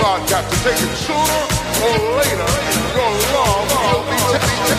God got to take it sooner or later. Your love will be tested.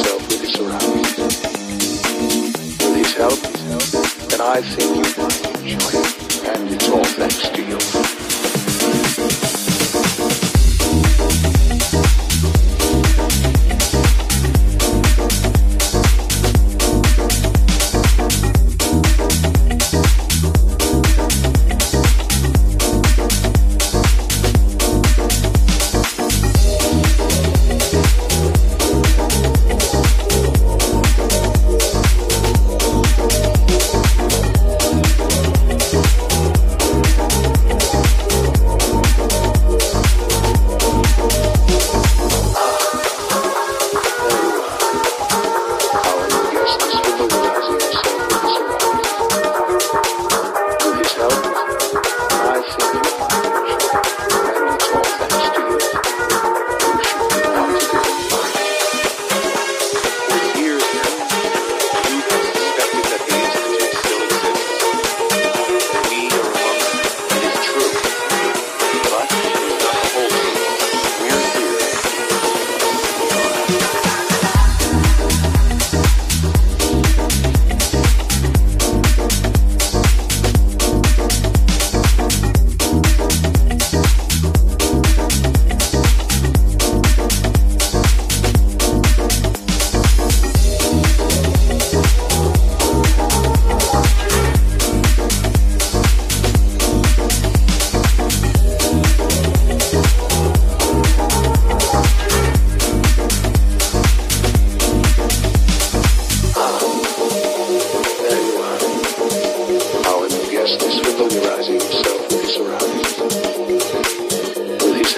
yourself with your surroundings. With his help, and I think you might enjoy it. And it's all thanks to you.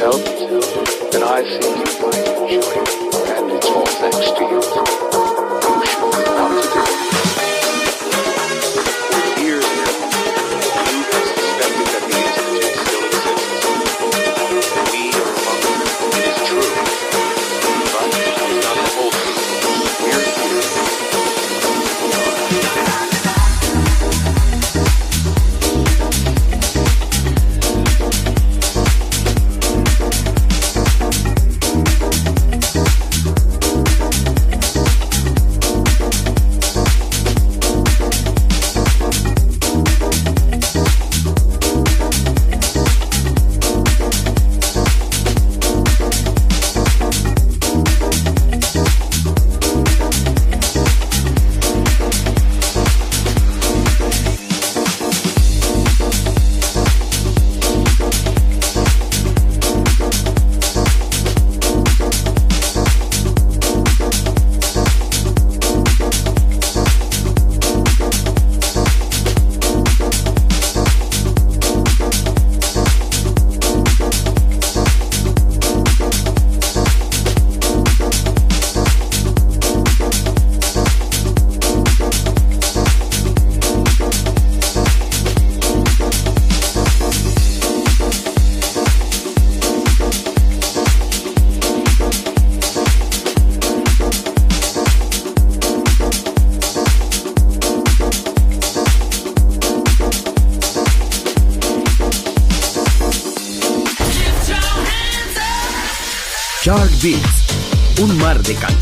and I seem to find joy, and it's all thanks to you.